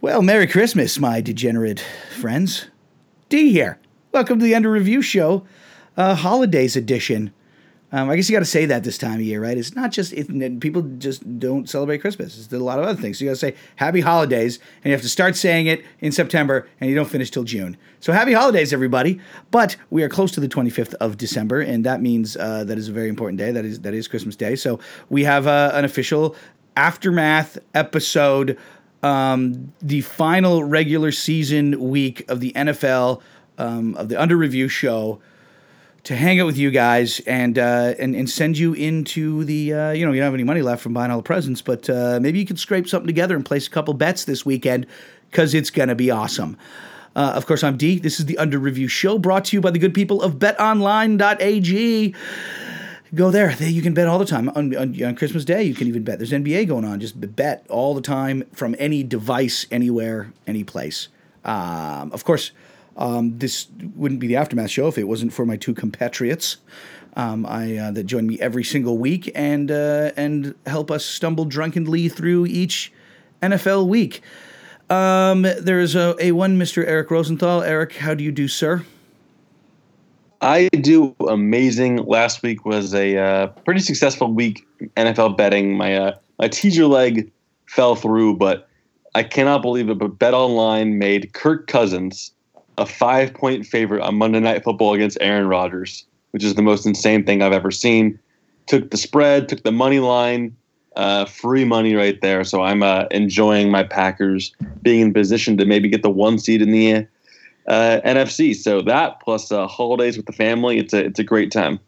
Well, Merry Christmas, my degenerate friends. D here. Welcome to the Under Review Show, uh, Holidays Edition. Um, I guess you got to say that this time of year, right? It's not just it, people just don't celebrate Christmas. It's a lot of other things. So you got to say Happy Holidays, and you have to start saying it in September, and you don't finish till June. So Happy Holidays, everybody! But we are close to the 25th of December, and that means uh, that is a very important day. That is that is Christmas Day. So we have uh, an official aftermath episode, um, the final regular season week of the NFL um, of the Under Review show to hang out with you guys and uh, and and send you into the uh, you know you don't have any money left from buying all the presents, but uh, maybe you can scrape something together and place a couple bets this weekend because it's gonna be awesome. Uh, of course, I'm D. This is the Under Review Show, brought to you by the good people of BetOnline.ag. Go there. You can bet all the time on, on, on Christmas Day. You can even bet. There's NBA going on. Just bet all the time from any device, anywhere, any place. Um, of course, um, this wouldn't be the aftermath show if it wasn't for my two compatriots. Um, I uh, that join me every single week and uh, and help us stumble drunkenly through each NFL week. Um, there is a, a one Mr. Eric Rosenthal. Eric, how do you do, sir? I do amazing. Last week was a uh, pretty successful week NFL betting. My uh, my teaser leg fell through, but I cannot believe it. But Bet Online made Kirk Cousins a five point favorite on Monday Night Football against Aaron Rodgers, which is the most insane thing I've ever seen. Took the spread, took the money line, uh, free money right there. So I'm uh, enjoying my Packers being in position to maybe get the one seed in the uh, NFC. So that plus uh, holidays with the family, it's a it's a great time.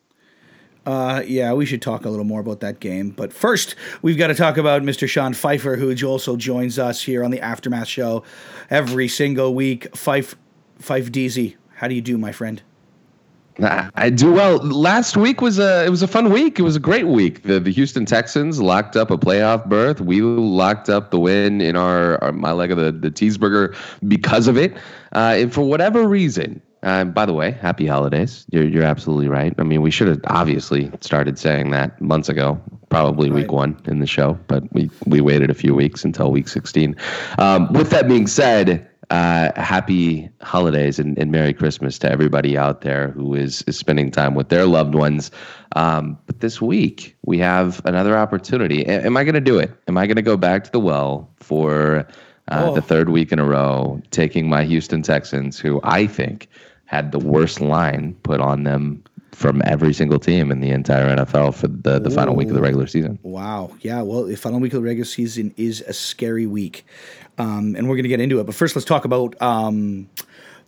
Uh, yeah, we should talk a little more about that game. But first, we've got to talk about Mr. Sean Pfeiffer, who also joins us here on the Aftermath Show every single week. Fife Fife DZ, how do you do, my friend? I do well. Last week was a it was a fun week. It was a great week. The the Houston Texans locked up a playoff berth. We locked up the win in our, our my leg of the the cheeseburger because of it. Uh, and for whatever reason, uh, by the way, happy holidays. You're you're absolutely right. I mean, we should have obviously started saying that months ago, probably week right. one in the show, but we we waited a few weeks until week 16. Um, with that being said uh, happy holidays and, and, Merry Christmas to everybody out there who is, is spending time with their loved ones. Um, but this week, we have another opportunity. A- am I going to do it? Am I going to go back to the well for uh, oh. the third week in a row, taking my Houston Texans, who I think had the worst line put on them from every single team in the entire NFL for the, the final week of the regular season. Wow. Yeah. Well, the final week of the regular season is a scary week. Um, and we're going to get into it. But first, let's talk about um,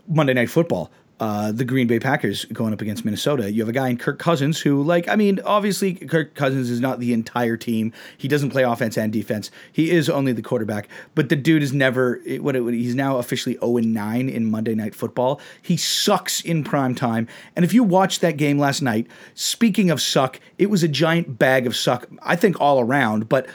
Monday Night Football uh, the Green Bay Packers going up against Minnesota. You have a guy in Kirk Cousins who, like, I mean, obviously Kirk Cousins is not the entire team. He doesn't play offense and defense. He is only the quarterback. But the dude is never what it, he's now officially 0 9 in Monday Night Football. He sucks in prime time. And if you watched that game last night, speaking of suck, it was a giant bag of suck. I think all around, but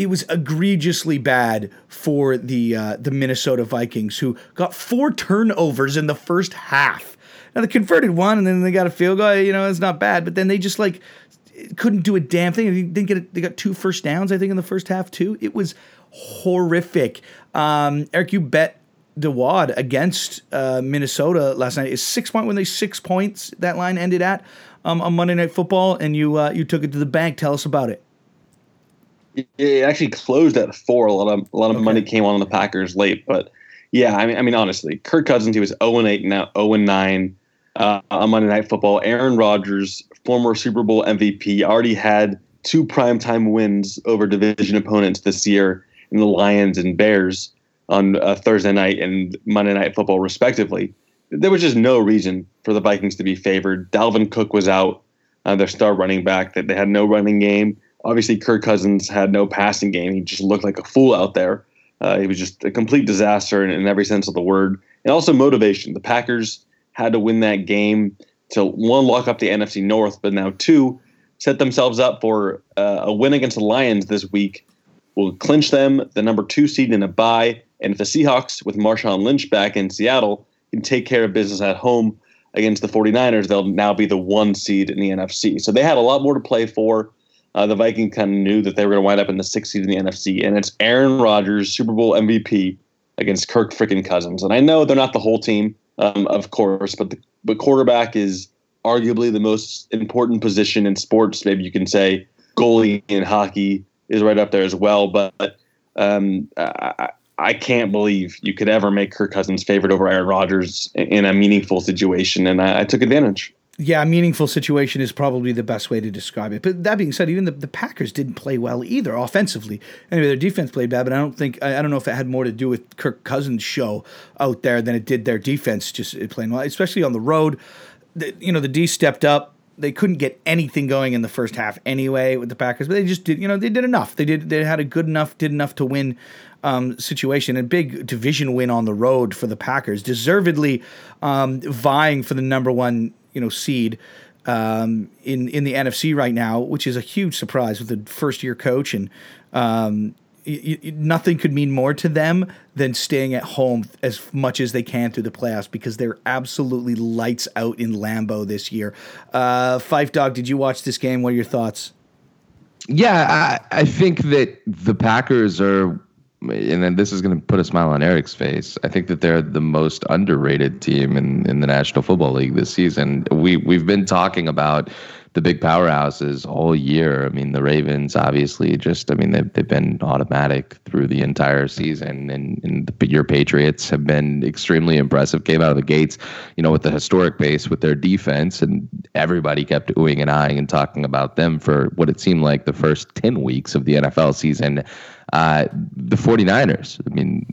it was egregiously bad for the uh, the Minnesota Vikings, who got four turnovers in the first half. Now they converted one, and then they got a field goal. You know, it's not bad, but then they just like couldn't do a damn thing. They didn't get. A, they got two first downs, I think, in the first half too. It was horrific. Um, Eric, you bet DeWad against uh, Minnesota last night is six point when they six points that line ended at um, on Monday Night Football, and you uh, you took it to the bank. Tell us about it. It actually closed at four. A lot of a lot of okay. money came on the Packers late, but yeah, I mean, I mean, honestly, Kirk Cousins he was zero oh and eight now, zero oh and nine uh, on Monday Night Football. Aaron Rodgers, former Super Bowl MVP, already had two primetime wins over division opponents this year in the Lions and Bears on uh, Thursday night and Monday Night Football, respectively. There was just no reason for the Vikings to be favored. Dalvin Cook was out, uh, their star running back. That they had no running game obviously Kirk Cousins had no passing game. He just looked like a fool out there. Uh, he was just a complete disaster in, in, every sense of the word. And also motivation. The Packers had to win that game to one lock up the NFC North, but now two set themselves up for uh, a win against the Lions this week. Will clinch them the number two seed in a bye. And if the Seahawks, with Marshawn Lynch back in Seattle, can take care of business at home against the 49ers, they'll now be the one seed in the NFC. So they had a lot more to play for uh, the Vikings kind of knew that they were going to wind up in the sixth seed in the NFC, and it's Aaron Rodgers, Super Bowl MVP, against Kirk freaking Cousins. And I know they're not the whole team, um, of course, but the but quarterback is arguably the most important position in sports. Maybe you can say goalie in hockey is right up there as well. But um, I, I can't believe you could ever make Kirk Cousins favorite over Aaron Rodgers in a meaningful situation, and I, I took advantage. Yeah, meaningful situation is probably the best way to describe it. But that being said, even the, the Packers didn't play well either offensively. Anyway, their defense played bad, but I don't think I, I don't know if it had more to do with Kirk Cousins' show out there than it did their defense just playing well, especially on the road. The, you know, the D stepped up they couldn't get anything going in the first half anyway with the Packers, but they just did. You know, they did enough. They did. They had a good enough, did enough to win um, situation. A big division win on the road for the Packers, deservedly um, vying for the number one you know seed um, in in the NFC right now, which is a huge surprise with the first year coach and. Um, y- y- nothing could mean more to them than staying at home as much as they can through the playoffs because they're absolutely lights out in Lambeau this year. Uh, Fife Dog, did you watch this game? What are your thoughts? Yeah, I, I think that the Packers are and then this is going to put a smile on Eric's face. I think that they're the most underrated team in, in the National Football League this season. We we've been talking about the big powerhouses all year. I mean, the Ravens obviously just I mean they've they've been automatic through the entire season, and, and the, your Patriots have been extremely impressive. Came out of the gates, you know, with the historic base with their defense, and everybody kept oohing and eyeing and talking about them for what it seemed like the first ten weeks of the NFL season. Uh, the 49ers, I mean,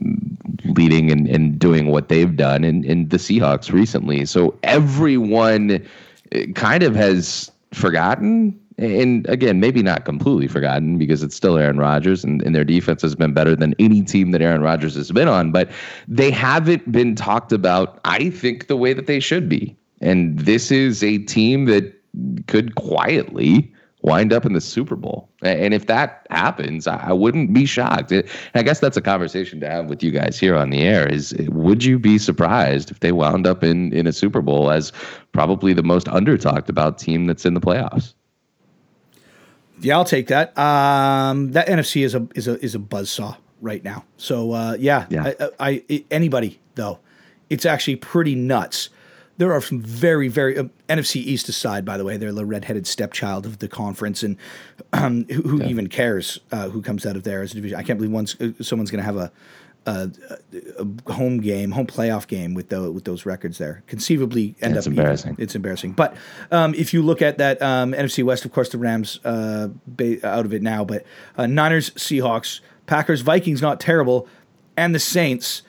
leading and, and doing what they've done, and, and the Seahawks recently. So everyone uh, kind of has forgotten. And again, maybe not completely forgotten because it's still Aaron Rodgers and, and their defense has been better than any team that Aaron Rodgers has been on, but they haven't been talked about, I think, the way that they should be. And this is a team that could quietly wind up in the Super Bowl. And if that happens, I wouldn't be shocked. I guess that's a conversation to have with you guys here on the air is would you be surprised if they wound up in, in a Super Bowl as probably the most under talked about team that's in the playoffs? Yeah, I'll take that. Um, that NFC is a is a is a buzz saw right now. So uh, yeah, yeah. I, I, I, anybody though, it's actually pretty nuts there are some very, very uh, NFC East aside. By the way, they're the redheaded stepchild of the conference, and um, who, who yeah. even cares uh, who comes out of there as a division? I can't believe once uh, someone's going to have a, a, a, home game, home playoff game with the, with those records there. Conceivably, end it's up embarrassing. Even. It's embarrassing. But um, if you look at that um, NFC West, of course, the Rams uh, out of it now, but uh, Niners, Seahawks, Packers, Vikings, not terrible, and the Saints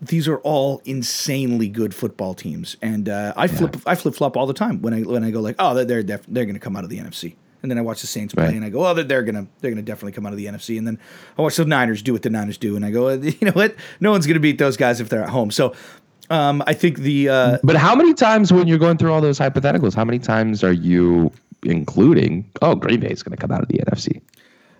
these are all insanely good football teams, and uh, I flip yeah. I flip flop all the time when I when I go like, oh, they're they're, def- they're going to come out of the NFC, and then I watch the Saints play, right. and I go, oh, they're, they're gonna they're gonna definitely come out of the NFC, and then I watch the Niners do what the Niners do, and I go, you know what, no one's going to beat those guys if they're at home. So um, I think the uh, but how many times when you're going through all those hypotheticals, how many times are you including? Oh, Green Bay is going to come out of the NFC.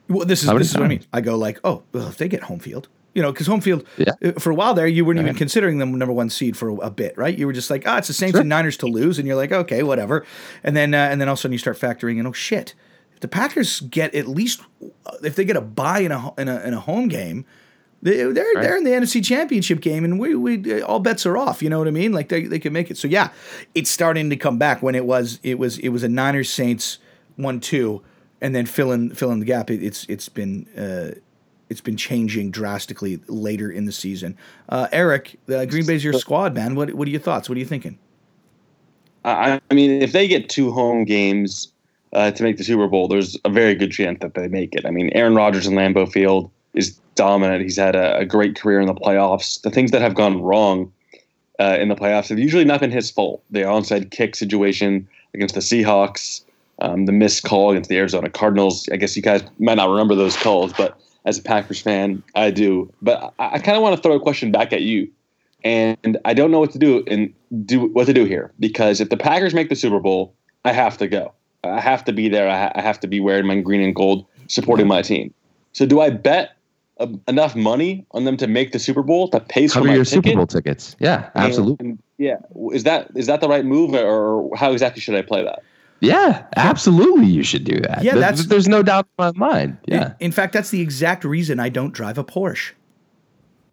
Well, this is, this is what I mean. I go like, oh, well, if they get home field, you know, because home field yeah. Uh, for a while there, you weren't even considering them number one seed for a, bit, right? You were just like, ah, oh, it's the Saints sure. and Niners to lose, and you're like, okay, whatever. And then uh, and then all of a sudden you start factoring in, oh shit, if the Packers get at least if they get a bye in a in a, in a home game. They, are they're, right. they're in the NFC Championship game, and we, we all bets are off. You know what I mean? Like they, they can make it. So yeah, it's starting to come back. When it was it was it was a Niners Saints one two, and then fill in fill in the gap. It, it's it's been uh, it's been changing drastically later in the season. Uh, Eric, uh, Green Bay's your squad, man. What what are your thoughts? What are you thinking? I, I mean, if they get two home games uh, to make the Super Bowl, there's a very good chance that they make it. I mean, Aaron Rodgers in Lambeau Field is dominant. He's had a, a great career in the playoffs. The things that have gone wrong uh, in the playoffs have usually not been his fault. The onside kick situation against the Seahawks, um, the missed call against the Arizona Cardinals. I guess you guys might not remember those calls, but as a Packers fan. I do, but I, I kind of want to throw a question back at you, and I don't know what to do and do what to do here because if the Packers make the Super Bowl, I have to go. I have to be there. I, ha- I have to be wearing my green and gold, supporting my team. So do I bet a, enough money on them to make the Super Bowl to pay for my your ticket? Super Bowl tickets? Yeah, absolutely. And, and yeah, is that is that the right move, or how exactly should I play that? Yeah, absolutely. You should do that. Yeah, that's there's no doubt in my mind. Yeah. In, in fact, that's the exact reason I don't drive a Porsche.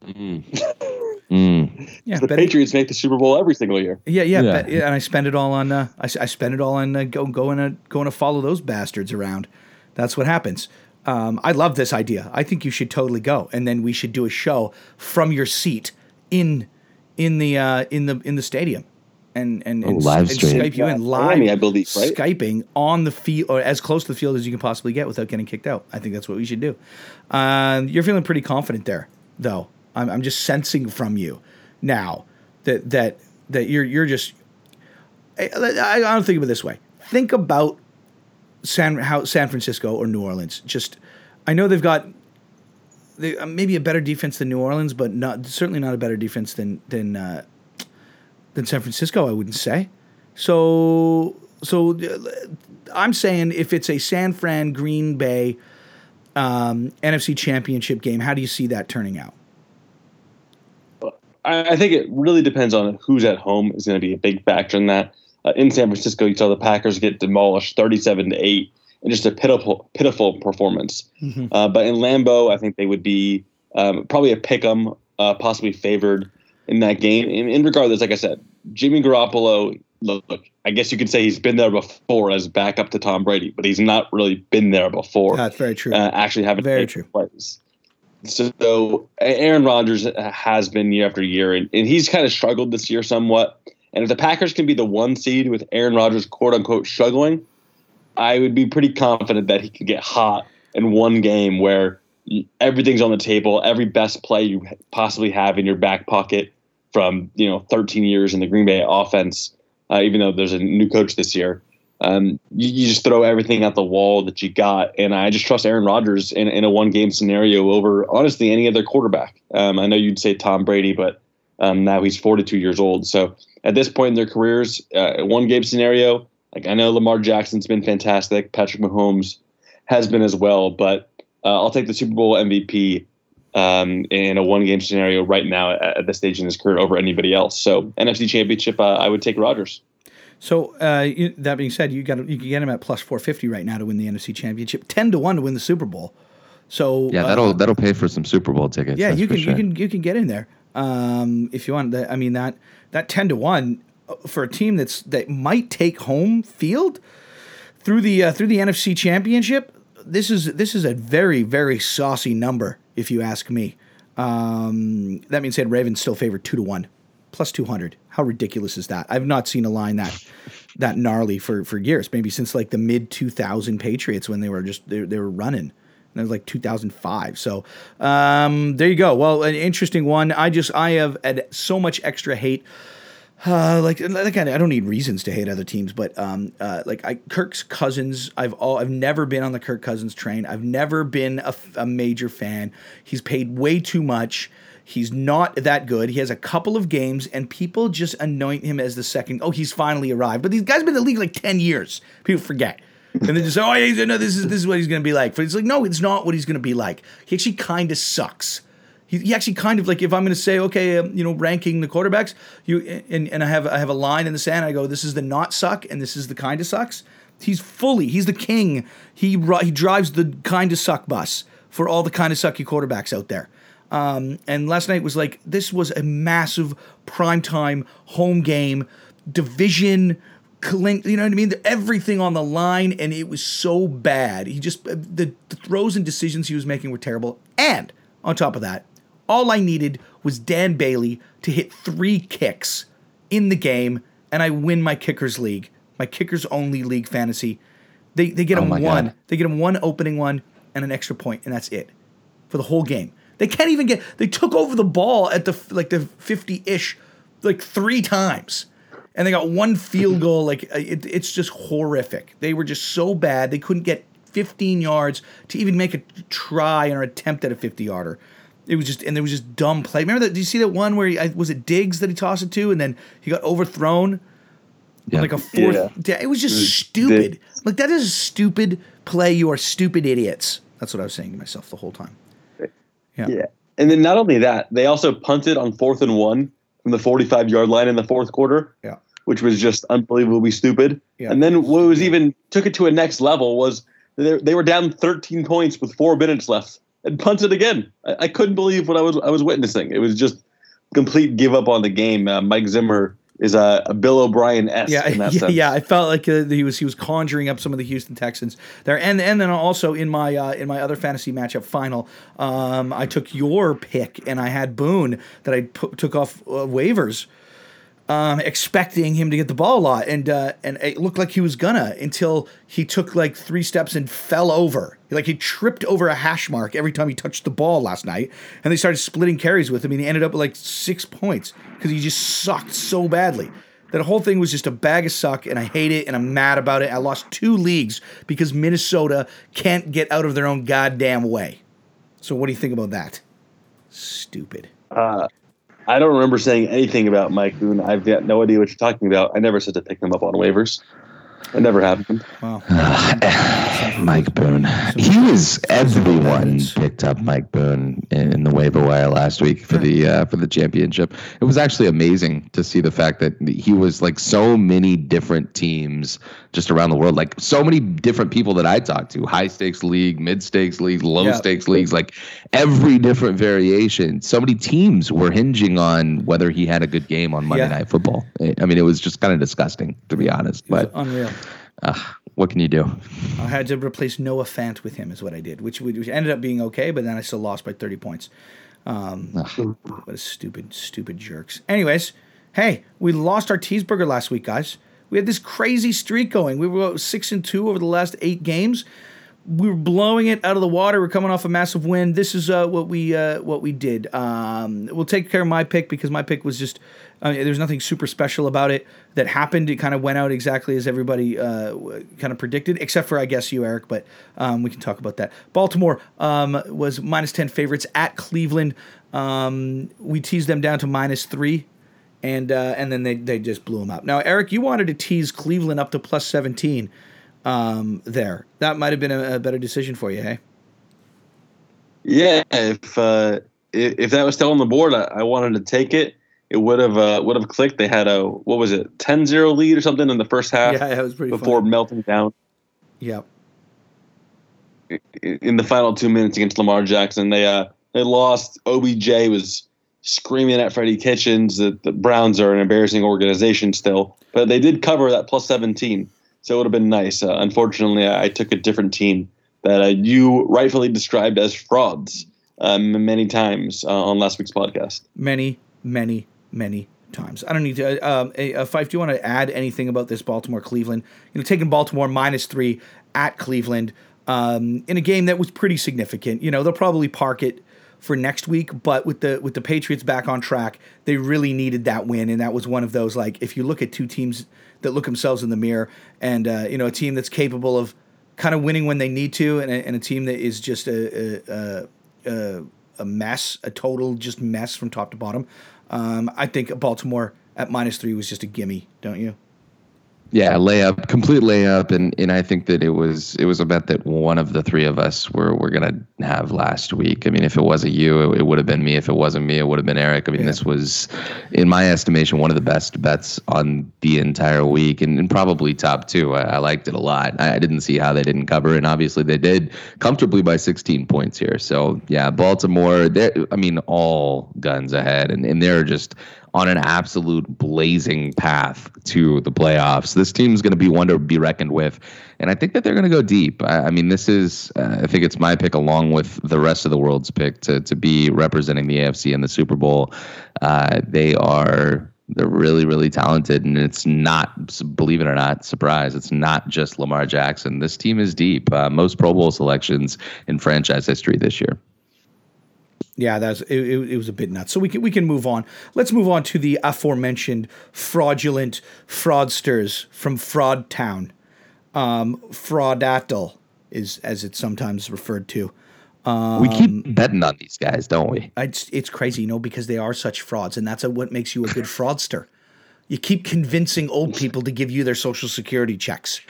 Mm. mm. Yeah, the Patriots make the Super Bowl every single year. Yeah, yeah, yeah. Bet, yeah and I spend it all on. Uh, I, I spend it all on uh, go, going to going to follow those bastards around. That's what happens. Um, I love this idea. I think you should totally go, and then we should do a show from your seat in in the uh, in the in the stadium and and, and, oh, live and Skype you in live, Miami, I believe, right? Skyping on the field or as close to the field as you can possibly get without getting kicked out. I think that's what we should do. Uh, you're feeling pretty confident there, though. I'm, I'm just sensing from you now that that that you're you're just. I, I don't think of it this way. Think about San how San Francisco or New Orleans. Just, I know they've got they, uh, maybe a better defense than New Orleans, but not certainly not a better defense than than uh, than San Francisco, I wouldn't say. So, so uh, I'm saying if it's a San Fran Green Bay um, NFC Championship game, how do you see that turning out? I think it really depends on who's at home is going to be a big factor in that. Uh, in San Francisco, you saw the Packers get demolished, thirty-seven to eight, and just a pitiful, pitiful performance. Mm-hmm. Uh, but in Lambeau, I think they would be um, probably a pick 'em, uh, possibly favored in that game. In, in regardless, like I said, Jimmy Garoppolo, look, I guess you could say he's been there before as backup to Tom Brady, but he's not really been there before. That's very true. Uh, actually, having very true. Plays. So Aaron Rodgers has been year after year, and, and he's kind of struggled this year somewhat. And if the Packers can be the one seed with Aaron Rodgers, quote unquote, struggling, I would be pretty confident that he could get hot in one game where everything's on the table, every best play you possibly have in your back pocket from you know 13 years in the Green Bay offense, uh, even though there's a new coach this year. Um, you, you, just throw everything at the wall that you got, and I just trust Aaron Rodgers in, in a one game scenario over honestly any other quarterback. Um, I know you'd say Tom Brady, but um, now he's 42 years old. So at this point in their careers, uh, one game scenario, like I know Lamar Jackson's been fantastic, Patrick Mahomes has been as well, but uh, I'll take the Super Bowl MVP um, in a one game scenario right now at, at this stage in his career over anybody else. So NFC Championship, uh, I would take Rodgers. So uh, you, that being said, you got you can get him at plus four fifty right now to win the NFC Championship, ten to one to win the Super Bowl. So yeah, that'll uh, that'll pay for some Super Bowl tickets. Yeah, you can sure. you can you can get in there um, if you want. I mean that that ten to one uh, for a team that's that might take home field through the uh, through the NFC Championship. This is this is a very very saucy number if you ask me. Um, that means said Ravens still favored two to one, plus two hundred. How ridiculous is that? I've not seen a line that that gnarly for for years. Maybe since like the mid two thousand Patriots when they were just they, they were running. And it was like 2005. So um, there you go. Well, an interesting one. I just I have had so much extra hate uh, like, like I don't need reasons to hate other teams, but um, uh, like I, Kirk's Cousins, I've all I've never been on the Kirk Cousins train. I've never been a, a major fan. He's paid way too much. He's not that good. He has a couple of games, and people just anoint him as the second. Oh, he's finally arrived. But these guys been in the league like ten years. People forget. and they just "Oh, yeah, no, this is this is what he's going to be like." But it's like, no, it's not what he's going to be like. He actually kind of sucks he, he actually kind of like if I'm going to say okay, um, you know, ranking the quarterbacks, you and, and I have I have a line in the sand. I go, this is the not suck, and this is the kind of sucks. He's fully he's the king. He he drives the kind of suck bus for all the kind of sucky quarterbacks out there. Um, and last night was like this was a massive primetime home game, division. You know what I mean? Everything on the line, and it was so bad. He just the, the throws and decisions he was making were terrible. And on top of that, all I needed was Dan Bailey to hit three kicks in the game, and I win my kickers league, my kickers only league fantasy. They they get oh him one. God. They get him one opening one and an extra point, and that's it for the whole game. They can't even get. They took over the ball at the like the fifty ish, like three times, and they got one field goal. Like it, it's just horrific. They were just so bad. They couldn't get fifteen yards to even make a try or attempt at a fifty yarder it was just and there was just dumb play. Remember that? Did you see that one where he, was it Diggs that he tossed it to, and then he got overthrown? Yeah. Like a fourth. Yeah. It was just it was stupid. Dig- like that is a stupid play. You are stupid idiots. That's what I was saying to myself the whole time. Yeah. Yeah. And then not only that, they also punted on fourth and one from the 45 yard line in the fourth quarter. Yeah. Which was just unbelievably stupid. Yeah. And then what was even took it to a next level was they, they were down 13 points with four minutes left and punted again. I, I, couldn't believe what I was I was witnessing. It was just complete give up on the game. Uh, Mike Zimmer is a, a Bill O'Brien s. Yeah, yeah, sense. yeah. I felt like uh, he was he was conjuring up some of the Houston Texans there, and and then also in my uh, in my other fantasy matchup final, um, I took your pick and I had Boone that I p- took off uh, waivers um, expecting him to get the ball a lot, and uh, and it looked like he was gonna until he took like three steps and fell over. Like he tripped over a hash mark every time he touched the ball last night, and they started splitting carries with him, and he ended up with like six points because he just sucked so badly. That whole thing was just a bag of suck, and I hate it, and I'm mad about it. I lost two leagues because Minnesota can't get out of their own goddamn way. So what do you think about that? Stupid. Uh, I don't remember saying anything about Mike Boone. I've got no idea what you're talking about. I never said to pick him up on waivers. It never happened. Wow. Mike Boone. He was everyone picked up Mike Boone in the waiver wire last week for the uh, for the championship. It was actually amazing to see the fact that he was like so many different teams just around the world, like so many different people that I talked to, high stakes league, mid stakes leagues, low stakes leagues, like every different variation. So many teams were hinging on whether he had a good game on Monday yeah. Night Football. I mean, it was just kind of disgusting to be honest, but unreal. Uh, what can you do? I had to replace Noah Fant with him, is what I did, which, which ended up being okay, but then I still lost by 30 points. Um, what a stupid, stupid jerks. Anyways, hey, we lost our cheeseburger last week, guys. We had this crazy streak going. We were six and two over the last eight games. We were blowing it out of the water. We're coming off a massive win. This is uh, what we uh, what we did. Um, we'll take care of my pick because my pick was just mean, there's nothing super special about it that happened. It kind of went out exactly as everybody uh, kind of predicted, except for I guess you, Eric. But um, we can talk about that. Baltimore um, was minus ten favorites at Cleveland. Um, we teased them down to minus three, and uh, and then they they just blew them up. Now, Eric, you wanted to tease Cleveland up to plus seventeen um, there. That might have been a, a, better decision for you, hey? Yeah, if uh, if that was still on the board, I, I wanted to take it it would have uh, would have clicked. They had a what was it 10-0 lead or something in the first half. Yeah, it was pretty before funny. melting down. Yep. In the final two minutes against Lamar Jackson, they uh they lost. OBJ was screaming at Freddie Kitchens that the Browns are an embarrassing organization still, but they did cover that plus seventeen, so it would have been nice. Uh, unfortunately, I, took a different team that uh, you rightfully described as frauds um, many times uh, on last week's podcast. Many, many, many times. I don't need to. Uh, um, uh, Fife, do you want to add anything about this Baltimore Cleveland? You know, taking Baltimore minus three at Cleveland um, in a game that was pretty significant. You know, they'll probably park it for next week, but with the with the Patriots back on track, they really needed that win, and that was one of those like if you look at two teams that look themselves in the mirror, and uh, you know a team that's capable of kind of winning when they need to, and a, and a team that is just a, a, a, mess, a total just mess from top to bottom. Um, I think Baltimore at minus three was just a gimme, don't you? Yeah, layup, complete layup, and and I think that it was it was a bet that one of the three of us were were gonna have last week. I mean, if it wasn't you, it, it would have been me. If it wasn't me, it would have been Eric. I mean, yeah. this was, in my estimation, one of the best bets on the entire week, and, and probably top two. I, I liked it a lot. I, I, didn't see how they didn't cover, and obviously they did comfortably by 16 points here. So yeah, Baltimore. I mean, all guns ahead, and and they're just on an absolute blazing path to the playoffs. This team is going to be one to be reckoned with, and I think that they're going to go deep. I, I mean, this is uh, I think it's my pick along with the rest of the world's pick to to be representing the AFC in the Super Bowl. Uh, they are they're really really talented, and it's not believe it or not surprise. It's not just Lamar Jackson. This team is deep. Uh, most Pro Bowl selections in franchise history this year yeah, that's it, it, it, was a bit nuts. So we can we can move on. Let's move on to the aforementioned fraudulent fraudsters from Fraud Town. Um, fraudatal is as it's sometimes referred to. Um, we keep betting on these guys, don't we? It's, it's crazy, you know, because they are such frauds, and that's what makes you a good fraudster. You keep convincing old people to give you their social security checks.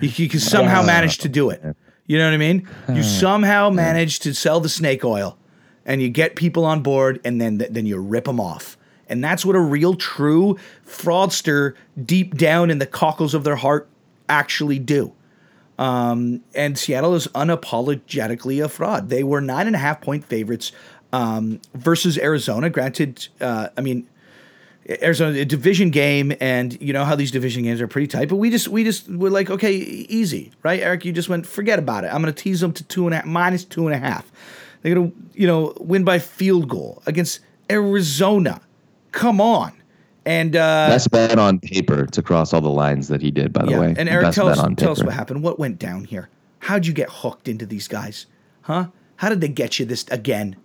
You, you can somehow manage to do it. You know what I mean? You somehow manage to sell the snake oil and you get people on board and then then you rip them off. And that's what a real true fraudster deep down in the cockles of their heart actually do. Um, and Seattle is unapologetically a fraud. They were nine and a half point favorites um, versus Arizona. Granted, uh, I mean, Arizona a division game, and you know how these division games are pretty tight. But we just we just were like, okay, easy, right? Eric, you just went, forget about it. I'm going to tease them to two and a half, minus two and a half. They're going to you know win by field goal against Arizona. Come on. And uh, best bet on paper to cross all the lines that he did. By the yeah. way, and Eric, tell us, tell us what happened. What went down here? How'd you get hooked into these guys? Huh? How did they get you this again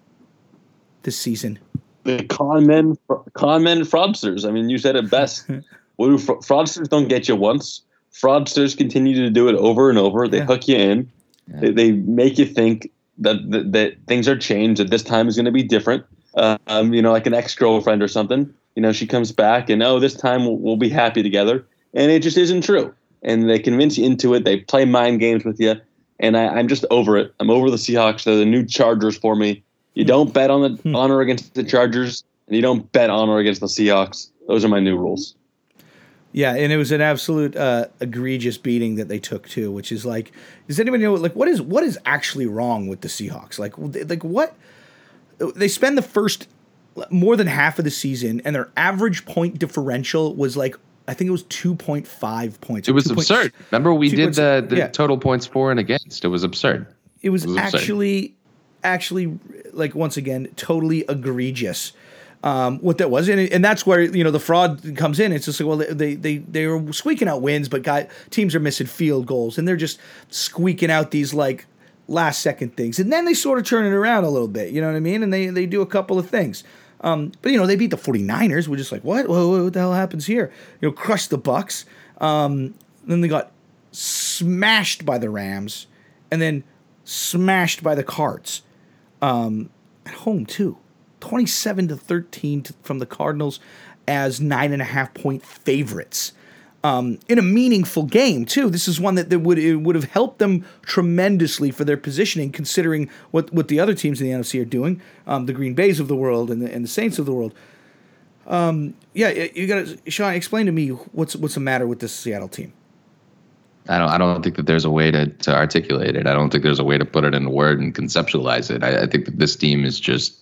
this season? the con men, con men, fraudsters. I mean, you said it best. what do fra- fraudsters don't get you once? Fraudsters continue to do it over and over. They Yeah. hook you in. They, they make you think that, that that things are changed. That this time is going to be different. Uh, um, you know, like an ex girlfriend or something. You know, she comes back and oh, this time we'll, we'll be happy together, and it just isn't true. And they convince you into it. They play mind games with you, and I, I'm just over it. I'm over the Seahawks. They're the new Chargers for me. You don't bet on the honor against the Chargers, and you don't bet honor against the Seahawks. Those are my new rules. Yeah, and it was an absolute uh, egregious beating that they took too. Which is like, does anybody know like what is what is actually wrong with the Seahawks? Like, like what they spend the first more than half of the season, and their average point differential was like I think it was two point five points. It was 2 point- absurd. Remember, we did points- the, the yeah. total points for and against. It was absurd. It was, It was absurd. actually, actually, like once again, totally egregious. Um, what that was, and, and that's where you know the fraud comes in. It's just like, well, they they they were squeaking out wins, but guy, teams are missing field goals, and they're just squeaking out these like last second things, and then they sort of turn it around a little bit. You know what I mean? And they they do a couple of things. Um, but you know they beat the 49ers. We're just like, what? Whoa, what the hell happens here? You know, crushed the Bucks. Um, then they got smashed by the Rams, and then smashed by the Cards um, at home too. Twenty-seven to thirteen to, from the Cardinals as nine and a half point favorites. Um, in a meaningful game too. This is one that, that would it would have helped them tremendously for their positioning, considering what, what the other teams in the NFC are doing, um, the Green Bays of the world and the, and the Saints of the world. Um, yeah, you got to Sean. Explain to me what's what's the matter with this Seattle team. I don't. I don't think that there's a way to, to articulate it. I don't think there's a way to put it in a word and conceptualize it. I, I think that this team is just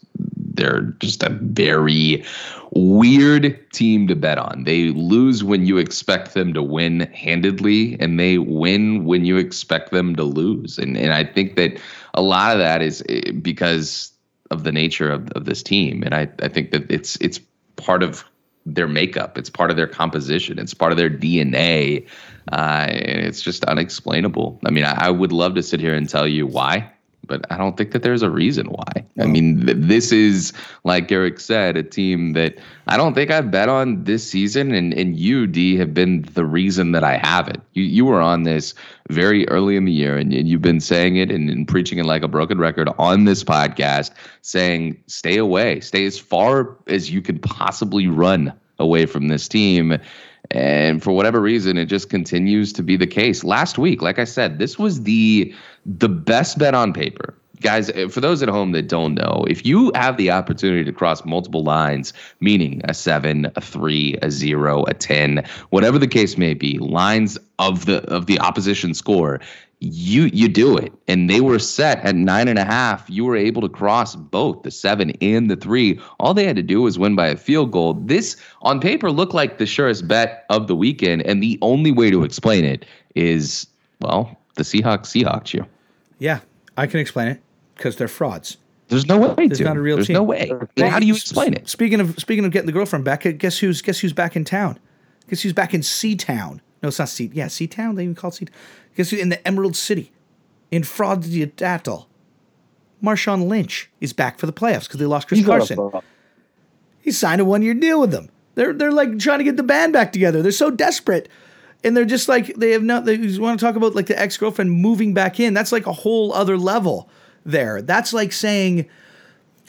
they're just a very weird team to bet on. They lose when you expect them to win handedly, and they win when you expect them to lose. And and I think that a lot of that is eh, because of the nature of, of this team. And I, I think that it's it's part of their makeup. It's part of their composition. It's part of their DNA. Uh, and it's just unexplainable. I mean, I, I would love to sit here and tell you why, but I don't think that there's a reason why. I mean, th- this is, like Eric said, a team that I don't think I've bet on this season, and, and you, D, have been the reason that I haven't. You, you were on this very early in the year, and, and you've been saying it and, and preaching it like a broken record on this podcast, saying, stay away, stay as far as you can possibly run away from this team. And for whatever reason, it just continues to be the case. Last week, like I said, this was the the best bet on paper. Guys, eh, for those at home that don't know, if you have the opportunity to cross multiple lines, meaning a seven, a three, a zero, a ten, whatever the case may be, lines of the of the opposition score, you you do it. And they were set at nine and a half. You were able to cross both the seven and the three. All they had to do was win by a field goal. This on paper looked like the surest bet of the weekend, and the only way to explain it is well, the Seahawks Seahawks you. Yeah, I can explain it because they're frauds. There's no way There's to. not a real There's team. no way. How do you explain it? Speaking of speaking of getting the girlfriend back, guess who's guess who's back in town? Guess who's back in Sea Town? No, it's not Sea. Yeah, Sea Town. They even call it Sea. Guess who in the Emerald City, in Fraudidatal. Marshawn Lynch is back for the playoffs because they lost Chris not a Carson. He signed a one year deal with them. They're they're like trying to get the band back together. They're so desperate. And they're just like they have no they just want to talk about like the ex-girlfriend moving back in. That's like a whole other level there. That's like saying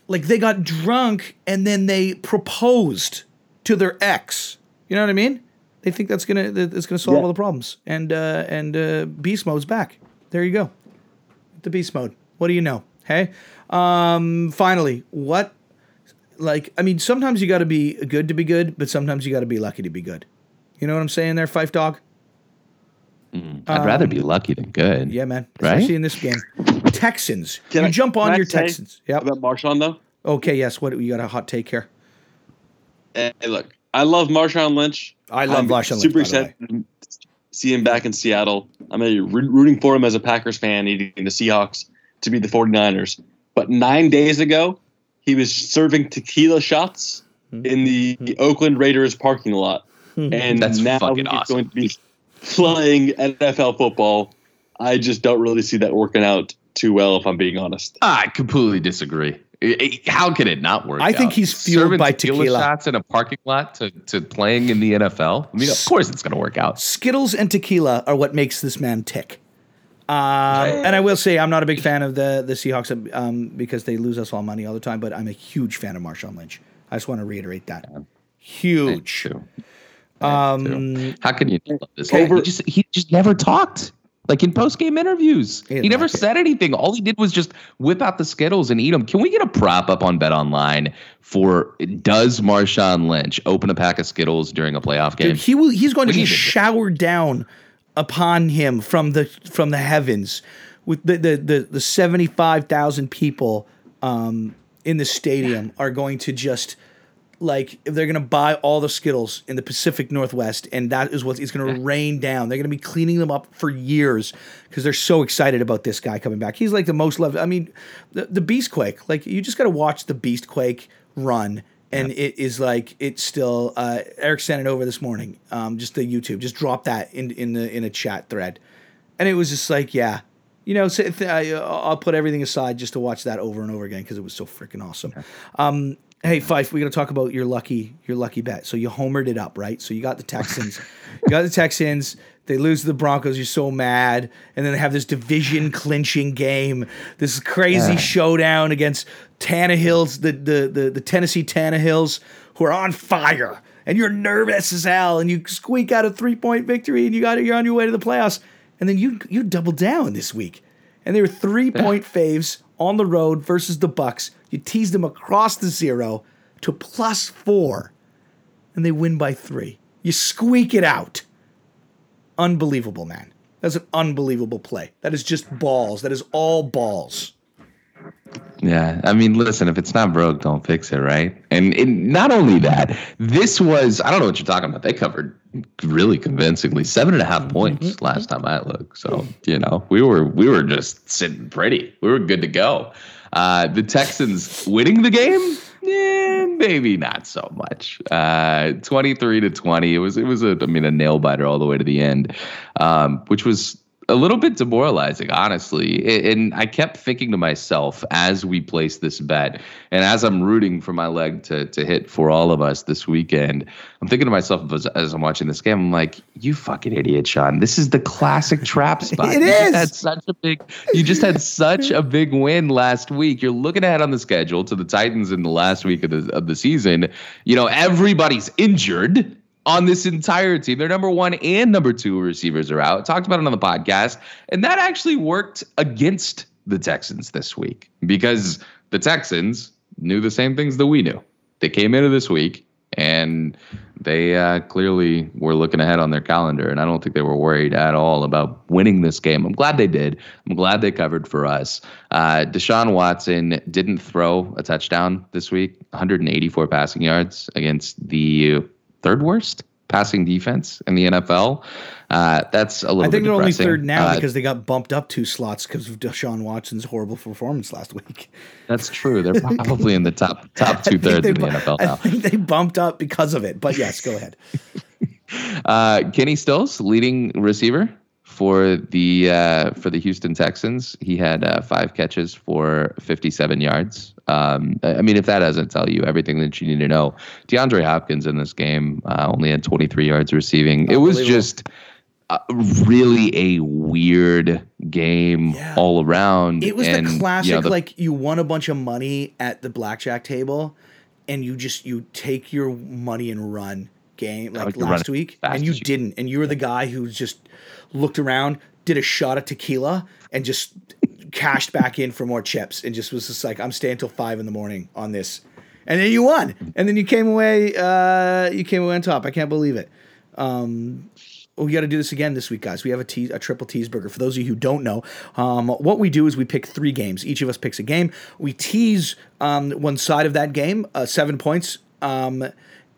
like they got drunk and then they proposed to their ex. You know what I mean? They think that's gonna that's gonna solve Yeah. all the problems. And uh and uh beast mode's back. There you go. The beast mode. What do you know? Hey? Um finally, what like I mean, sometimes you got to be good to be good, but sometimes you got to be lucky to be good. You know what I'm saying there, Fife Dog? Mm, I'd um, rather be um, lucky than good. Yeah, man. Especially right? in this game. Texans. Can you I, jump on your Texans. Yep. About Marshawn though. Okay. Yes. What you got a hot take here? Hey, look, I love Marshawn Lynch. I love I'm Marshawn super Lynch. Super excited to see him back in Seattle. I'm rooting for him as a Packers fan, needing the Seahawks to be the 49ers. But nine days ago, he was serving tequila shots mm-hmm. in the, the Oakland Raiders parking lot. Mm-hmm. And That's now he's awesome. going to be playing NFL football. I just don't really see that working out too well, if I'm being honest. I completely disagree. How can it not work? I think he's fueled Serving by tequila, tequila, shots in a parking lot to, to playing in the NFL. I mean, of course it's going to work out. Skittles and tequila are what makes this man tick. Um, and I will say I'm not a big fan of the the Seahawks um, because they lose us all money all the time. But I'm a huge fan of Marshawn Lynch. I just want to reiterate that. Yeah. Huge. Um, How can you love this? Over, he just he just never talked. Like in post game interviews, he, he never said anything. All he did was just whip out the Skittles and eat them. Can we get a prop up on Bet Online for does Marshawn Lynch open a pack of Skittles during a playoff game? Dude, he will. He's going we to be showered down upon him from the from the heavens with the the the, the seventy five thousand people um, in the stadium are going to just like they're to buy all the Skittles in the Pacific Northwest, and that is what is going to rain down. They're to be cleaning them up for years because they're so excited about this guy coming back. He's like the most loved. I mean, the, the Beastquake. Like you just got to watch the Beastquake run, and yeah. it is like it's still. Uh, Eric sent it over this morning. Um, just the YouTube. Just drop that in in the in a chat thread, and it was just like, yeah, you know, so I'll put everything aside just to watch that over and over again because it was so freaking awesome. Um, Hey Fife, we got to talk about your lucky your lucky bet. So you homered it up, right? So you got the Texans. you got the Texans. They lose to the Broncos. You're so mad, and then they have this division clinching game, this crazy showdown against Tannehills, the, the the the Tennessee Tannehills, who are on fire, and you're nervous as hell, and you squeak out a three point victory, and you got it. you're on your way to the playoffs, and then you you double down this week, and they were three point faves on the road versus the Bucks. You tease them across the zero to plus four, and they win by three. You squeak it out. Unbelievable, man. That's an unbelievable play. That is just balls. That is all balls. Yeah, I mean, listen, if it's not broke, don't fix it, right? And, not only that, this was, I don't know what you're talking about. They covered really convincingly seven and a half points mm-hmm. last time I looked. So, you know, we were, we were just sitting pretty. We were good to go. Uh, the Texans winning the game, yeah, maybe not so much. Uh, 23 to 20. It was, it was a, I mean, a nail biter all the way to the end, um, which was a little bit demoralizing, honestly. And I kept thinking to myself as we placed this bet, and as I'm rooting for my leg to to hit for all of us this weekend, I'm thinking to myself as, as I'm watching this game, I'm like, "You fucking idiot, Sean! This is the classic trap spot. it you is. Just had such a big. You just had such a big win last week. You're looking ahead on the schedule to the Titans in the last week of the of the season. You know everybody's injured." On this entire team. Their number one and number two receivers are out. Talked about it on the podcast. And that actually worked against the Texans this week because the Texans knew the same things that we knew. They came into this week and they uh, clearly were looking ahead on their calendar. And I don't think they were worried at all about winning this game. I'm glad they did. I'm glad they covered for us. Uh, Deshaun Watson didn't throw a touchdown this week, 184 passing yards against the third worst passing defense in the NFL. Uh, that's a little. I think they're only third now uh, because they got bumped up two slots because of Deshaun Watson's horrible performance last week. That's true. They're probably in the top top two thirds in the NFL now. I think they bumped up because of it. But yes, go ahead. uh, Kenny Stills, leading receiver for the uh, for the Houston Texans. He had uh, five catches for 57 yards. Um, I mean, if that doesn't tell you everything that you need to know, DeAndre Hopkins in this game uh, only had 23 yards receiving. It was just uh, really a weird game yeah. all around. It was and, the classic, you know, the, like you won a bunch of money at the blackjack table, and you just you take your money and run game like last week, and you didn't, and you were the guy who just looked around, did a shot of tequila, and just cashed back in for more chips, and just was just like, I'm staying till five in the morning on this, and then you won, and then you came away, uh, you came away on top. I can't believe it. Um, we got to do this again this week, guys. We have a, te- a triple teaseburger. For those of you who don't know, um, what we do is we pick three games. Each of us picks a game. We tease um, one side of that game, uh, seven points, um,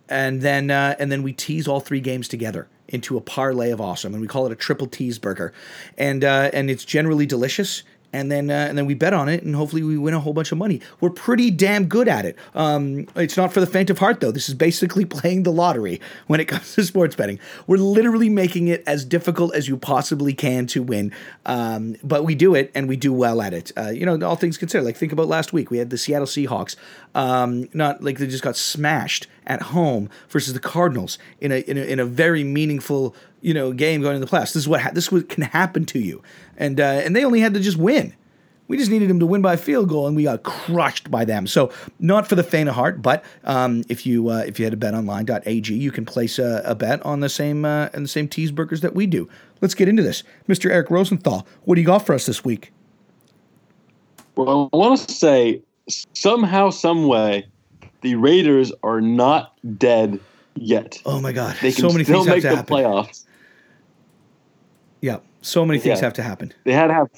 and then uh, and then we tease all three games together into a parlay of awesome, and we call it a triple teaseburger, and uh, and it's generally delicious and then uh, and then we bet on it, and hopefully we win a whole bunch of money. We're pretty damn good at it. Um, it's not for the faint of heart, though. This is basically playing the lottery when it comes to sports betting. We're literally making it as difficult as you possibly can to win, um, but we do it, and we do well at it. Uh, you know, all things considered. Like think about last week, we had the Seattle Seahawks. Um, not like they just got smashed at home versus the Cardinals in a in a, in a very meaningful you know game going into the playoffs. This is what ha- this what can happen to you, and uh, and they only had to just win. We just needed them to win by a field goal, and we got crushed by them. So, not for the faint of heart, but um, if you uh, if you head to betonline.ag, you can place a, a bet on the same uh, and the same cheeseburgers that we do. Let's get into this, Mr. Eric Rosenthal. What do you got for us this week? Well, I want to say somehow, some way, the Raiders are not dead yet. Oh my God! They can so many still things make have to the happen. playoffs. Yeah, so many things Yeah. have to happen. They had to have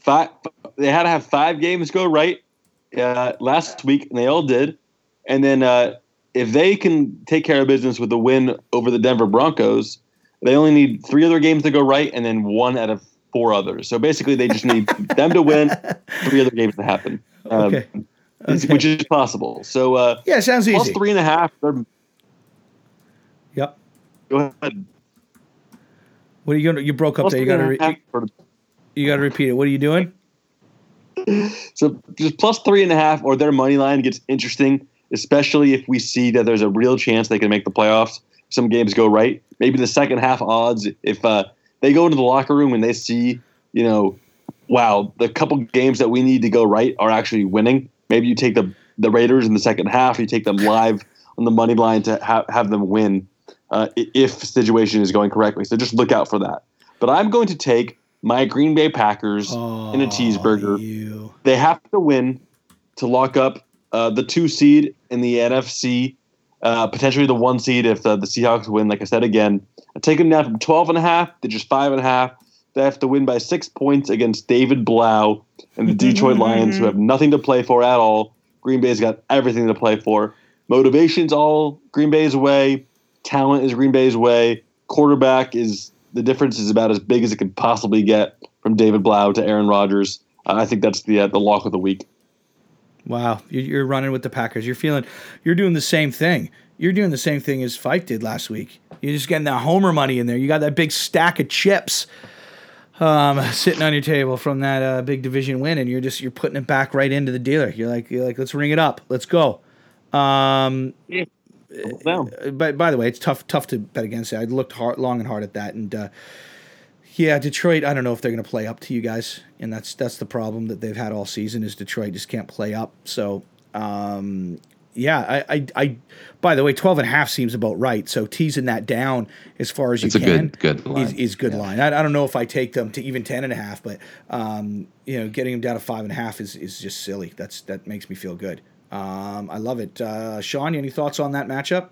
five. They had to have five games go right uh, last week, and they all did. And then uh, if they can take care of business with the win over the Denver Broncos, they only need three other games to go right, and then one out of four others. So basically, they just need them to win, three other games to happen, um, Okay. Okay. which is possible. So uh, Yeah, sounds plus easy. three and a half. They're, Yep. go ahead. What are you gonna? You broke up Plus there. You gotta. Re- half for- you gotta repeat it. What are you doing? So just plus three and a half, or their money line gets interesting, especially if we see that there's a real chance they can make the playoffs. Some games go right. Maybe the second half odds, if uh, they go into the locker room and they see, you know, wow, the couple games that we need to go right are actually winning. Maybe you take the the Raiders in the second half. You take them live on the money line to ha- have them win uh, if the situation is going correctly. So just look out for that. But I'm going to take my Green Bay Packers in a cheeseburger Oh, You. they have to win to lock up uh, the two seed in the NFC, uh, potentially the one seed if the, the Seahawks win. Like I said again, I take them down from 12 and a half to just five and a half. They have to win by six points against David Blough and the Detroit Lions, who have nothing to play for at all. Green Bay's got everything to play for. Motivation's all Green Bay's way. Talent is Green Bay's way. Quarterback is the difference is about as big as it could possibly get from David Blough to Aaron Rodgers. Uh, I think that's the uh, the lock of the week. Wow, you're, you're running with the Packers. You're feeling, you're doing the same thing. You're doing the same thing as Fife did last week. You're just getting that homer money in there. You got that big stack of chips um, sitting on your table from that uh, big division win, and you're just you're putting it back right into the dealer. You're like you're like let's ring it up, let's go. Um, Down. but by the way, it's tough tough to bet against it. I looked hard, long and hard at that, and uh, yeah, Detroit. I don't know if they're going to play up to you guys, and that's that's the problem that they've had all season is Detroit just can't play up. So um, yeah, I, I I by the way, 12 and a half seems about right. So teasing that down as far as It's you a can good good line. is, is good line. I, I don't know if I take them to even 10 and a half, but um, you know, getting them down to five and a half is, is just silly. That's that makes me feel good. Um, I love it. Uh, Sean, any thoughts on that matchup?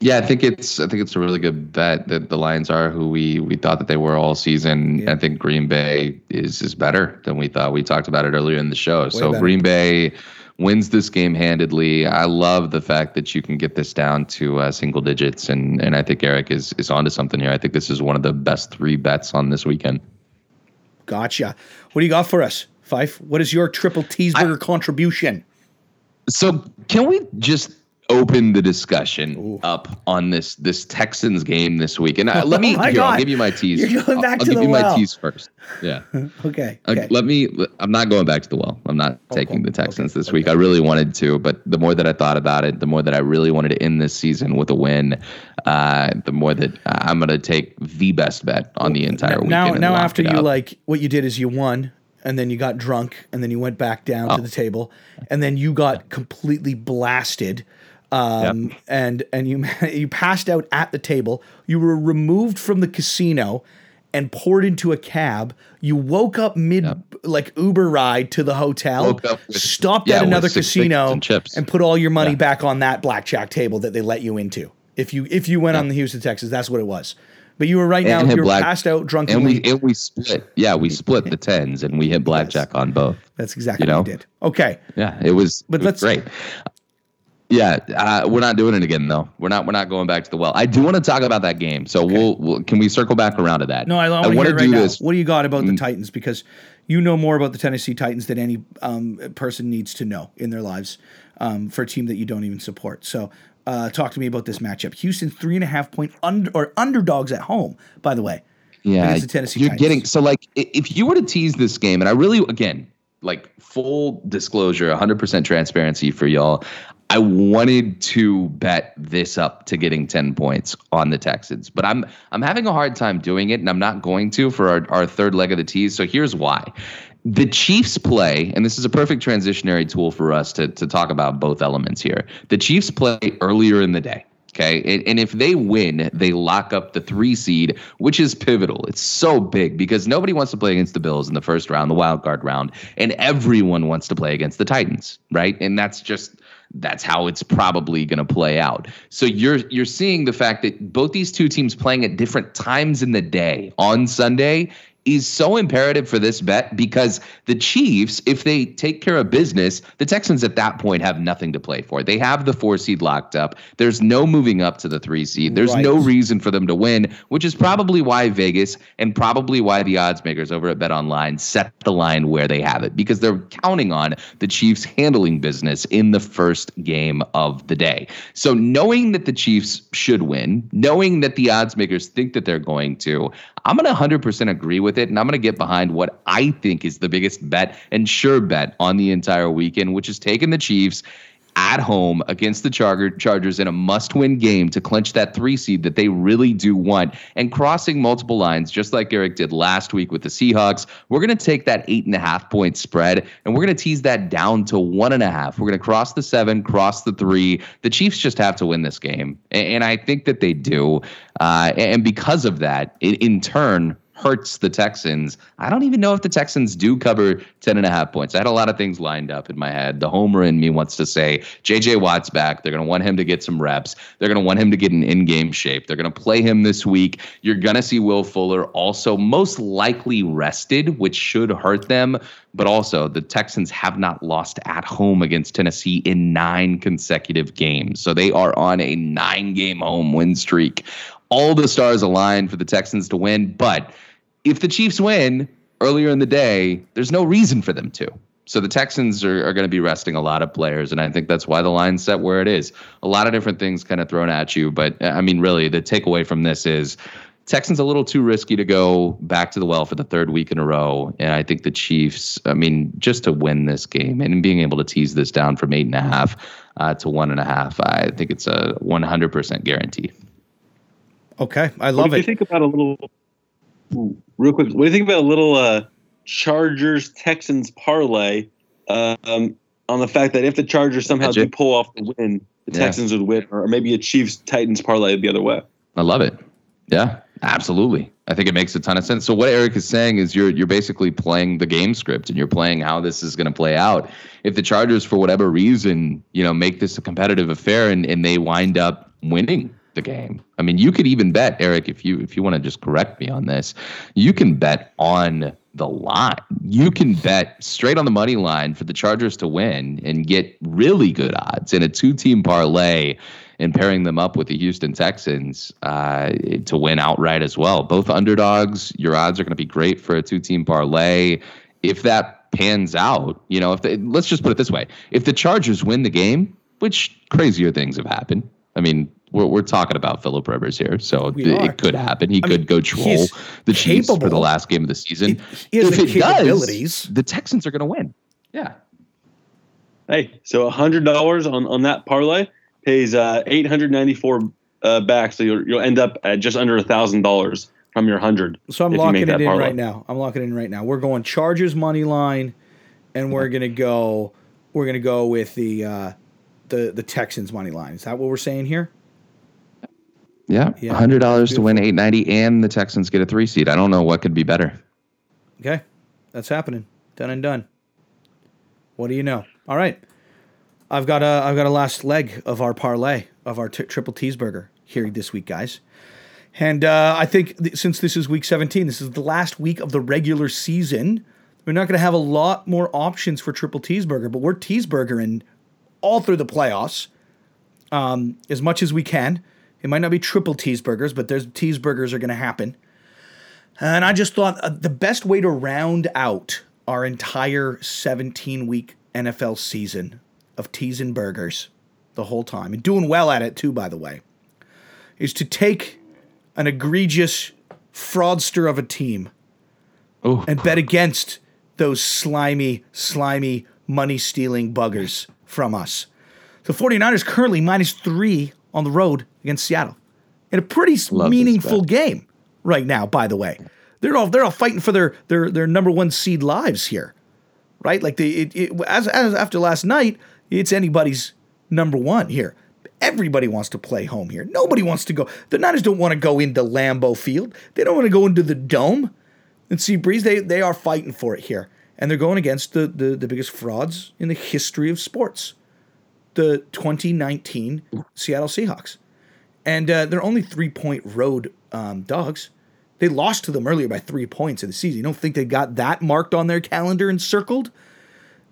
Yeah, I think it's I think it's a really good bet that the Lions are who we we thought that they were all season. Yeah. I think Green Bay is is better than we thought. We talked about it earlier in the show. so better. Green Bay wins this game handedly. I love the fact that you can get this down to uh, single digits, and and I think Eric is is onto something here. I think this is one of the best three bets on this weekend. Gotcha. What do you got for us, Fife? What is your triple cheeseburger contribution? So can we just open the discussion Ooh. up on this this Texans game this week? And uh, let me Oh here, I'll give you my tease. You're going back I'll, I'll to give the you my tease first. Yeah. Okay. Uh, okay. let me. I'm not going back to the well. I'm not taking the Texans okay, this week. I really wanted to, but the more that I thought about it, the more that I really wanted to end this season with a win. Uh, the more that I'm going to take the best bet on the entire weekend. now, now after you like what you did is you won, and then you got drunk, and then you went back down Oh. to the table, and then you got completely blasted, um, and and you you passed out at the table. You were removed from the casino. And poured into a cab. You woke up mid like Uber ride to the hotel. Woke up with- stopped yeah, at another casino and chips. put all your money Yeah. back on that blackjack table that they let you into. If you if you went on the Houston Texas, that's what it was. But you were right now. You were black- passed out drunk, and we and we split. Yeah, we split the tens and we hit blackjack on both. That's exactly you what know? you did. Okay. Yeah, it was, But it was let's- great. Yeah, uh, we're not doing it again though. We're not. We're not going back to the well. I do want to talk about that game. So we'll, we'll. Can we circle back around to that? No, I, I want to right do now. this. What do you got about the Mm. Titans? Because you know more about the Tennessee Titans than any um, person needs to know in their lives um, for a team that you don't even support. So, uh, talk to me about this matchup. Houston's three and a half point under or underdogs at home. By the way, Yeah, the Tennessee you're Titans. getting so like if you were to tease this game, and I really again like full disclosure, 100% transparency for y'all. I wanted to bet this up to getting 10 points on the Texans, but I'm I'm having a hard time doing it, and I'm not going to for our, our third leg of the tease. So here's why. The Chiefs play, and this is a perfect transitionary tool for us to, to talk about both elements here. The Chiefs play earlier in the day. Okay. And, and if they win, they lock up the three seed, which is pivotal. It's so big because nobody wants to play against the Bills in the first round, the wild card round, and everyone wants to play against the Titans, right? And that's just that's how it's probably going to play out. So you're you're seeing the fact that both these two teams playing at different times in the day on Sunday is so imperative for this bet because the Chiefs, if they take care of business, the Texans at that point have nothing to play for. They have the four seed locked up. There's no moving up to the three seed. There's Right. no reason for them to win, which is probably why Vegas and probably why the odds makers over at Bet Online set the line where they have it because they're counting on the Chiefs handling business in the first game of the day. So knowing that the Chiefs should win, knowing that the odds makers think that they're going to, I'm going to 100% agree with it and I'm going to get behind what I think is the biggest bet and sure bet on the entire weekend, which is taking the Chiefs at home against the Charger, Chargers in a must win game to clinch that three seed that they really do want and crossing multiple lines, just like Eric did last week with the Seahawks. We're going to take that eight and a half point spread and we're going to tease that down to one and a half. We're going to cross the seven, cross the three. The Chiefs just have to win this game. And, and I think that they do. Uh, and because of that, in, in turn, hurts the Texans. I don't even know if the Texans do cover 10 and a half points. I had a lot of things lined up in my head. The homer in me wants to say JJ Watt's back. They're going to want him to get some reps. They're going to want him to get an in-game shape. They're going to play him this week. You're going to see Will Fuller also most likely rested, which should hurt them. But also, the Texans have not lost at home against Tennessee in nine consecutive games. So they are on a nine game home win streak. All the stars align for the Texans to win. But if the Chiefs win earlier in the day, there's no reason for them to. So the Texans are, are going to be resting a lot of players, and I think that's why the line's set where it is. A lot of different things kind of thrown at you, but I mean, really, the takeaway from this is Texans a little too risky to go back to the well for the third week in a row, and I think the Chiefs. I mean, just to win this game and being able to tease this down from eight and a half uh, to one and a half, I think it's a 100% guarantee. Okay, I What love do you it. think about a little, ooh, real quick? What do you think about a little uh, Chargers Texans parlay um, on the fact that if the Chargers somehow do pull off the win, the Yeah. Texans would win, or maybe a Chiefs Titans parlay the other way? I love it. Yeah, absolutely. I think it makes a ton of sense. So what Eric is saying is you're you're basically playing the game script and you're playing how this is going to play out. If the Chargers for whatever reason, you know, make this a competitive affair and, and they wind up winning the game. I mean, you could even bet, Eric, if you if you want to just correct me on this, you can bet on the line. You can bet straight on the money line for the Chargers to win and get really good odds in a two-team parlay and pairing them up with the Houston Texans uh, to win outright as well. Both underdogs, your odds are going to be great for a two-team parlay. If that pans out, you know, if they, let's just put it this way: if the Chargers win the game, which crazier things have happened. I mean, we're, we're talking about Philip Rivers here, so th- it could happen. He I could mean, go troll the Chiefs for the last game of the season. He has if the it does, the Texans are going to win. Yeah. Hey, so hundred dollars on on that parlay pays uh, eight hundred ninety four uh, back, so you'll you'll end up at just under a thousand dollars from your hundred. So I'm if you locking make it in parlay. right now. I'm locking it in right now. We're going Chargers money line, and we're gonna go. We're gonna go with the uh, the the Texans money line. Is that what we're saying here? Yeah. Yeah. hundred dollars to win eight ninety, and the Texans get a three seed. I don't know what could be better. Okay, that's happening. Done and done. What do you know? All right, I've got a I've got a last leg of our parlay of our t- triple cheeseburger here this week, guys. And uh, I think th- since this is week 17, this is the last week of the regular season. We're not going to have a lot more options for triple cheeseburger, but we're cheeseburgering all through the playoffs um, as much as we can. It might not be triple cheeseburgers, but there's cheeseburgers are going to happen. And I just thought uh, the best way to round out our entire 17 week NFL season of teas and burgers the whole time, and doing well at it too, by the way, is to take an egregious fraudster of a team Ooh. and bet against those slimy, slimy, money stealing buggers from us. The 49ers currently minus three on the road against Seattle in a pretty Love meaningful game right now, by the way. They're all they're all fighting for their their their number one seed lives here. Right? Like the it, it as, as after last night, it's anybody's number one here. Everybody wants to play home here. Nobody wants to go. The Niners don't want to go into Lambeau Field. They don't want to go into the dome and see Brees. They they are fighting for it here, and they're going against the the, the biggest frauds in the history of sports, the 2019 Seattle Seahawks, and uh, they're only three point road um, dogs. They lost to them earlier by three points in the season. You don't think they got that marked on their calendar and circled?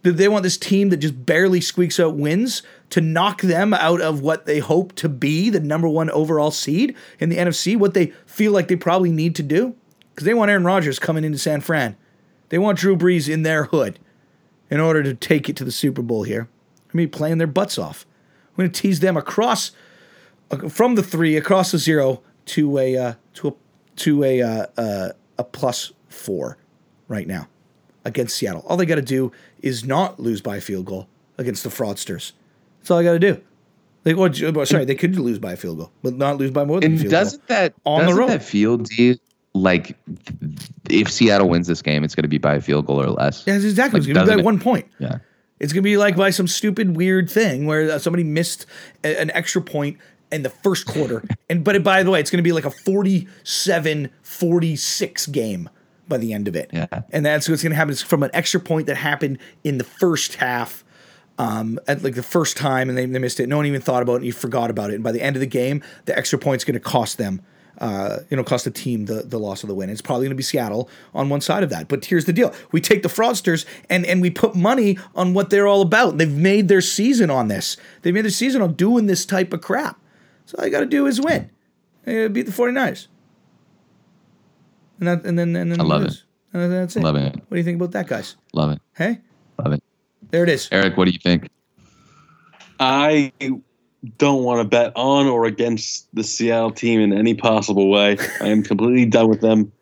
That they want this team that just barely squeaks out wins to knock them out of what they hope to be the number one overall seed in the NFC, what they feel like they probably need to do? Because they want Aaron Rodgers coming into San Fran. They want Drew Brees in their hood in order to take it to the Super Bowl here. I mean, playing their butts off. I'm going to tease them across uh, from the three across the zero to a uh, to a to a uh, uh, a plus four right now against Seattle. All they got to do is not lose by a field goal against the fraudsters. That's all I got to do. They, well, sorry, they could lose by a field goal, but not lose by more than And field doesn't that On the doesn't road. that you like if Seattle wins this game, it's going to be by a field goal or less? Yeah, exactly. Like, it's going to be by one point. Yeah. It's going to be like by some stupid weird thing where uh, somebody missed a- an extra point in the first quarter. and but by the way, it's going to be like a 47-46 game by the end of it. Yeah. And that's what's going to happen is from an extra point that happened in the first half um, at like the first time and they, they missed it. No one even thought about it and you forgot about it. And by the end of the game, the extra point's going to cost them uh, you know, cost the team the, the loss of the win. It's probably going to be Seattle on one side of that. But here's the deal: we take the fraudsters and and we put money on what they're all about. They've made their season on this. They made their season on doing this type of crap. So all you got to do is win. You beat the 49ers. And, that, and then and then I love lose. And that's it. Loving it. What do you think about that, guys? Love it. Hey, Love it. there it is. Eric, what do you think? I don't want to bet on or against the Seattle team in any possible way. I am completely done with them.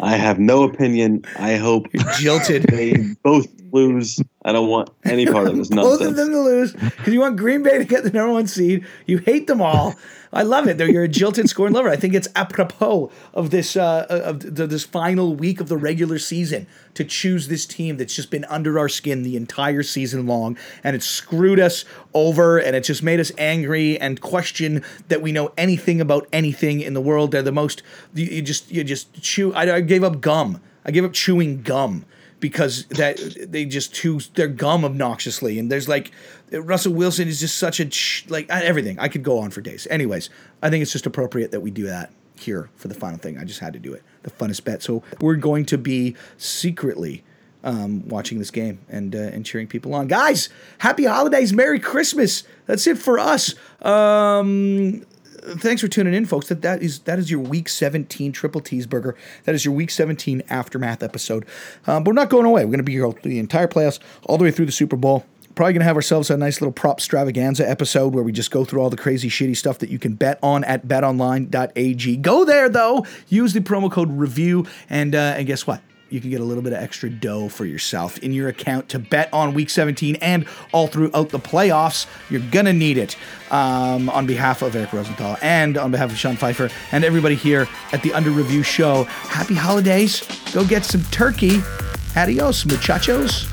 I have no opinion. I hope You're jilted. they both lose. I don't want any part of this Both of them to lose because you want Green Bay to get the number one seed. You hate them all. I love it. Though you're a jilted scoring lover. I think it's apropos of this uh, of the, this final week of the regular season to choose this team that's just been under our skin the entire season long, and it's screwed us over, and it just made us angry and question that we know anything about anything in the world. They're the most. You, you just you just chew. I, I gave up gum. I gave up chewing gum because that they just chew their gum obnoxiously. And there's like Russell Wilson is just such a like everything. I could go on for days. Anyways I think it's just appropriate that we do that here for the final thing. I just had to do it. The funnest bet. So we're going to be secretly um, watching this game and uh, and cheering people on. Guys happy holidays. Merry christmas. That's it for us. Um thanks for tuning in, folks. That that is that is your week 17 triple cheeseburger. That is your week 17 aftermath episode. Um, but we're not going away. We're going to be here the entire playoffs, all the way through the Super Bowl. Probably going to have ourselves a nice little prop extravaganza episode where we just go through all the crazy, shitty stuff that you can bet on at betonline.ag. Go there, though. Use the promo code REVIEW. And, uh, and guess what? You can get a little bit of extra dough for yourself in your account to bet on week 17 and all throughout the playoffs. You're going to need it. Um, on behalf of Eric Rosenthal and on behalf of Sean Pfeiffer and everybody here at the Under Review Show, happy holidays. Go get some turkey. Adios, muchachos.